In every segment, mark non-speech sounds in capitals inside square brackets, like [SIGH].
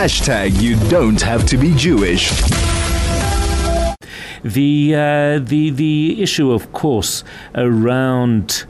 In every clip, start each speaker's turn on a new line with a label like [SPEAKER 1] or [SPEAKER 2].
[SPEAKER 1] Hashtag you don't have to be Jewish.
[SPEAKER 2] The, uh, the, the issue, of course, around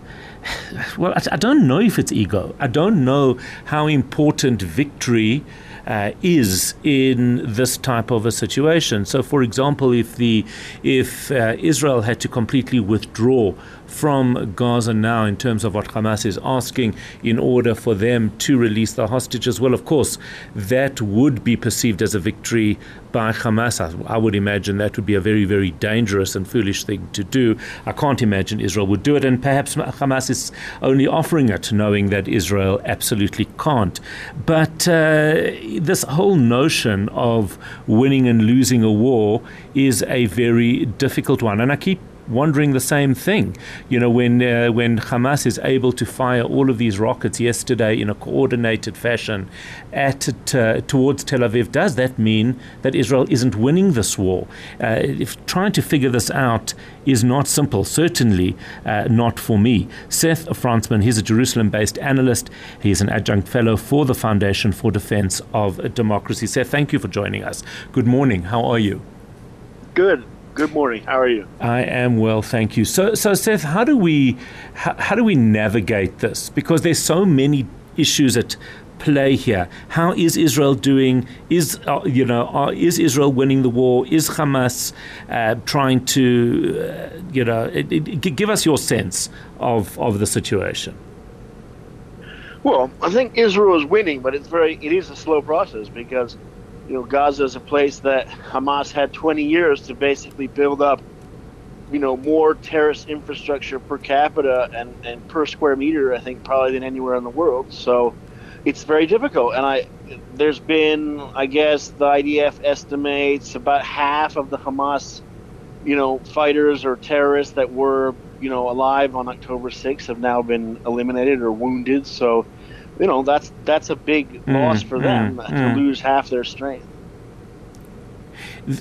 [SPEAKER 2] well, I, don't know if it's ego. I don't know how important victory uh, is in this type of a situation. So, for example, if the if uh, Israel had to completely withdraw from Gaza now in terms of what Hamas is asking in order for them to release the hostages? Well, of course, that would be perceived as a victory by Hamas. I, I, would imagine that would be a very, very dangerous and foolish thing to do. I can't imagine Israel would do it, and perhaps Hamas is only offering it, knowing that Israel absolutely can't. But uh, this whole notion of winning and losing a war is a very difficult one, and I keep wondering the same thing. You know, when uh, when Hamas is able to fire all of these rockets yesterday in a coordinated fashion at uh, towards Tel Aviv, does that mean that Israel isn't winning this war? Uh, if trying to figure this out is not simple, certainly uh, not for me. Seth Frantzman, he's a Jerusalem-based analyst. He's an adjunct fellow for the Foundation for Defense of Democracy. Seth, thank you for joining us. Good morning. How are you?
[SPEAKER 3] Good. Good morning. How are you?
[SPEAKER 2] I am well, thank you. So, so Seth, how do we how, how do we navigate this? Because there's so many issues at play here. How is Israel doing? Is uh, you know uh, is Israel winning the war? Is Hamas uh, trying to uh, you know it, it, give us your sense of of the situation?
[SPEAKER 3] Well, I think Israel is winning, but it's very it is a slow process because you know, Gaza is a place that Hamas had 20 years to basically build up, you know, more terrorist infrastructure per capita and, and per square meter, I think, probably than anywhere in the world. So it's very difficult. And I, there's been, I guess, the IDF estimates about half of the Hamas, you know, fighters or terrorists that were, you know, alive on October 6th have now been eliminated or wounded. So, you know that's that's a big mm, loss for them mm, to mm. lose half their strength.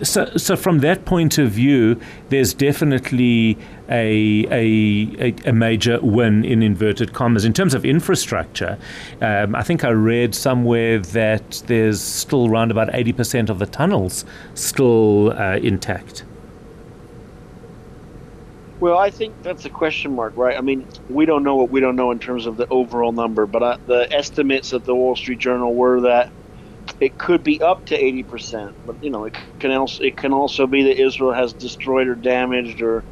[SPEAKER 2] So, so from that point of view, there's definitely a, a, a, major win in inverted commas. In terms of infrastructure, um, I think I read somewhere that there's still around about 80% of the tunnels still uh, intact.
[SPEAKER 3] Well, I think that's a question mark, right? I mean, we don't know what we don't know in terms of the overall number, but uh, the estimates at the Wall Street Journal were that it could be up to 80%, but you know, it can also it can also be that Israel has destroyed or damaged or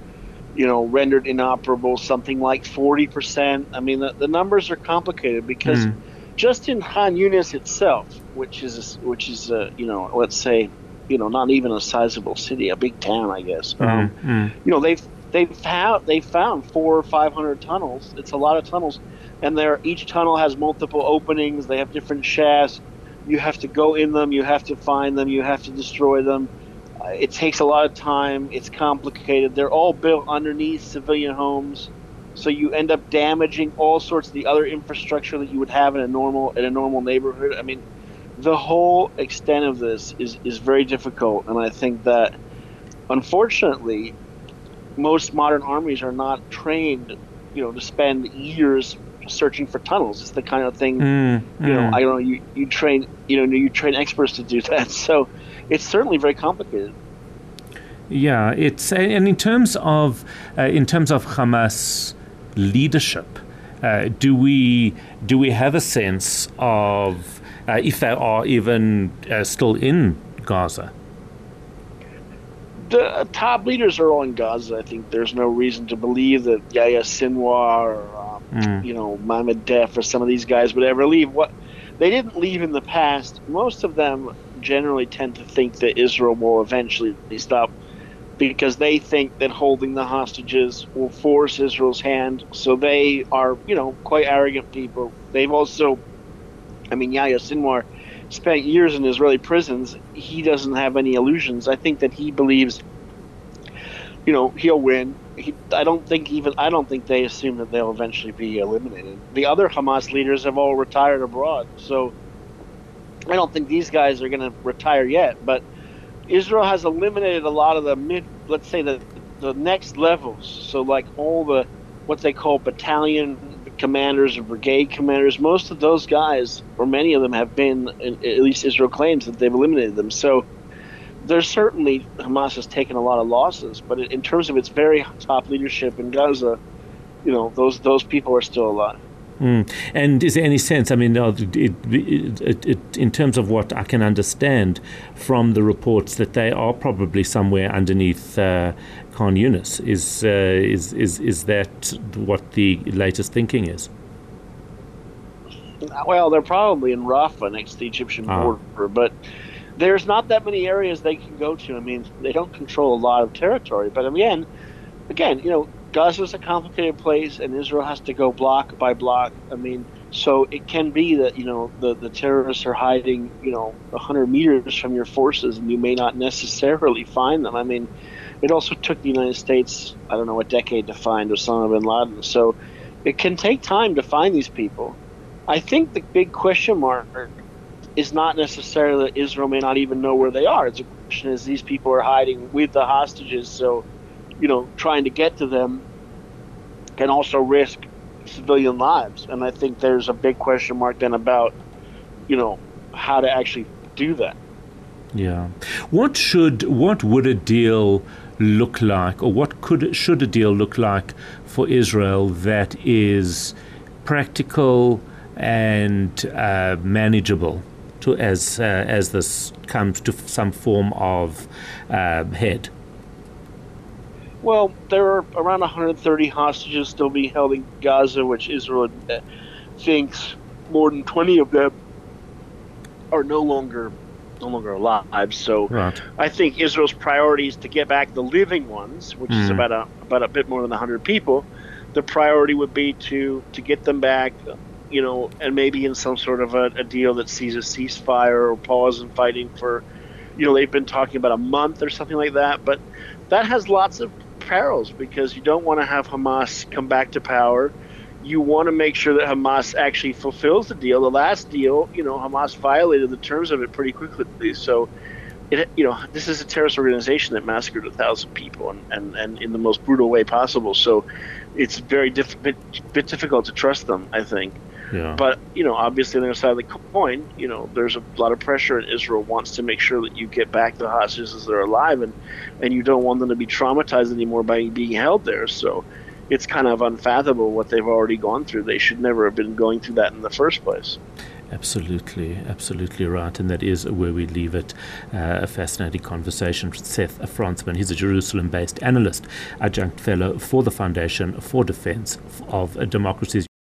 [SPEAKER 3] you know, rendered inoperable something like 40%. I mean, the, the numbers are complicated because mm. just in Khan Yunis itself, which is which is uh, you know, let's say you know, not even a sizable city, a big town, I guess. Mm-hmm. Um, mm. You know, they've they found they found four or five hundred tunnels. It's a lot of tunnels, and there each tunnel has multiple openings. They have different shafts. You have to go in them. You have to find them. You have to destroy them. Uh, it takes a lot of time. It's complicated. They're all built underneath civilian homes, so you end up damaging all sorts of the other infrastructure that you would have in a normal in a normal neighborhood. I mean, the whole extent of this is is very difficult, and I think that unfortunately most modern armies are not trained, you know, to spend years searching for tunnels. It's the kind of thing, mm, you know, mm. I don't know, you, you train, you know, you train experts to do [LAUGHS] that. So it's certainly very complicated.
[SPEAKER 2] Yeah, it's and in terms of uh, in terms of Hamas leadership, uh, do we do we have a sense of uh, if they are even uh, still in Gaza?
[SPEAKER 3] The top leaders are all in Gaza. I think there's no reason to believe that Yahya Sinwar or um, mm. you know Mohammed Deif or some of these guys would ever leave. What they didn't leave in the past. Most of them generally tend to think that Israel will eventually stop because they think that holding the hostages will force Israel's hand. So they are, you know, quite arrogant people. They've also, I mean, Yahya Sinwar spent years in Israeli prisons, he doesn't have any illusions. I think that he believes, you know, he'll win. He, I don't think even I don't think they assume that they'll eventually be eliminated. The other Hamas leaders have all retired abroad, so I don't think these guys are going to retire yet. But Israel has eliminated a lot of the mid, let's say the the next levels. So like all the what they call battalion commanders or brigade commanders, most of those guys, or many of them, have been, at least Israel claims that they've eliminated them. So there's certainly Hamas has taken a lot of losses, but in terms of its very top leadership in Gaza, you know those those people are still alive.
[SPEAKER 2] Mm. And is there any sense? I mean, it, it, it, in terms of what I can understand from the reports, that they are probably somewhere underneath uh, Khan Yunis. Is, uh, is is is that what the latest thinking is?
[SPEAKER 3] Well, they're probably in Rafah next to the Egyptian ah. border, but there's not that many areas they can go to. I mean, they don't control a lot of territory, but again, again, you know, Gaza is a complicated place, and Israel has to go block by block. I mean, so it can be that you know the the terrorists are hiding, you know, hundred meters from your forces, and you may not necessarily find them. I mean, it also took the United States, I don't know, a decade to find Osama bin Laden. So it can take time to find these people. I think the big question mark is not necessarily that Israel may not even know where they are. It's a question is these people are hiding with the hostages, so you know, trying to get to them can also risk civilian lives. And I think there's a big question mark then about, you know, how to actually do that.
[SPEAKER 2] Yeah. What should what would a deal look like or what could should a deal look like for Israel that is practical and uh, manageable to as uh, as this comes to some form of uh, head?
[SPEAKER 3] Well, there are around 130 hostages still being held in Gaza, which Israel thinks more than 20 of them are no longer no longer alive. So right. I think Israel's priority is to get back the living ones, which mm. is hmm. about a about a bit more than 100 people. The priority would be to to get them back, you know, and maybe in some sort of a, a deal that sees a ceasefire or pause in fighting for, you know, they've been talking about a month or something like that. But that has lots of perils because you don't want to have Hamas come back to power. You want to make sure that Hamas actually fulfills the deal. The last deal, you know, Hamas violated the terms of it pretty quickly. So, it, you know, this is a terrorist organization that massacred a thousand people and, and, and in the most brutal way possible. So, it's very diff- bit, bit difficult to trust them. I think. Yeah. But you know, obviously, on the other side of the coin, you know, there's a lot of pressure, and Israel wants to make sure that you get back the hostages as they're alive, and and you don't want them to be traumatized anymore by being held there. So it's kind of unfathomable what they've already gone through. They should never have been going through that in the first place.
[SPEAKER 2] Absolutely, absolutely right. And that is where we leave it. Uh, a fascinating conversation with Seth Frantzman. He's a Jerusalem based analyst, adjunct fellow for the Foundation for Defense of Democracies.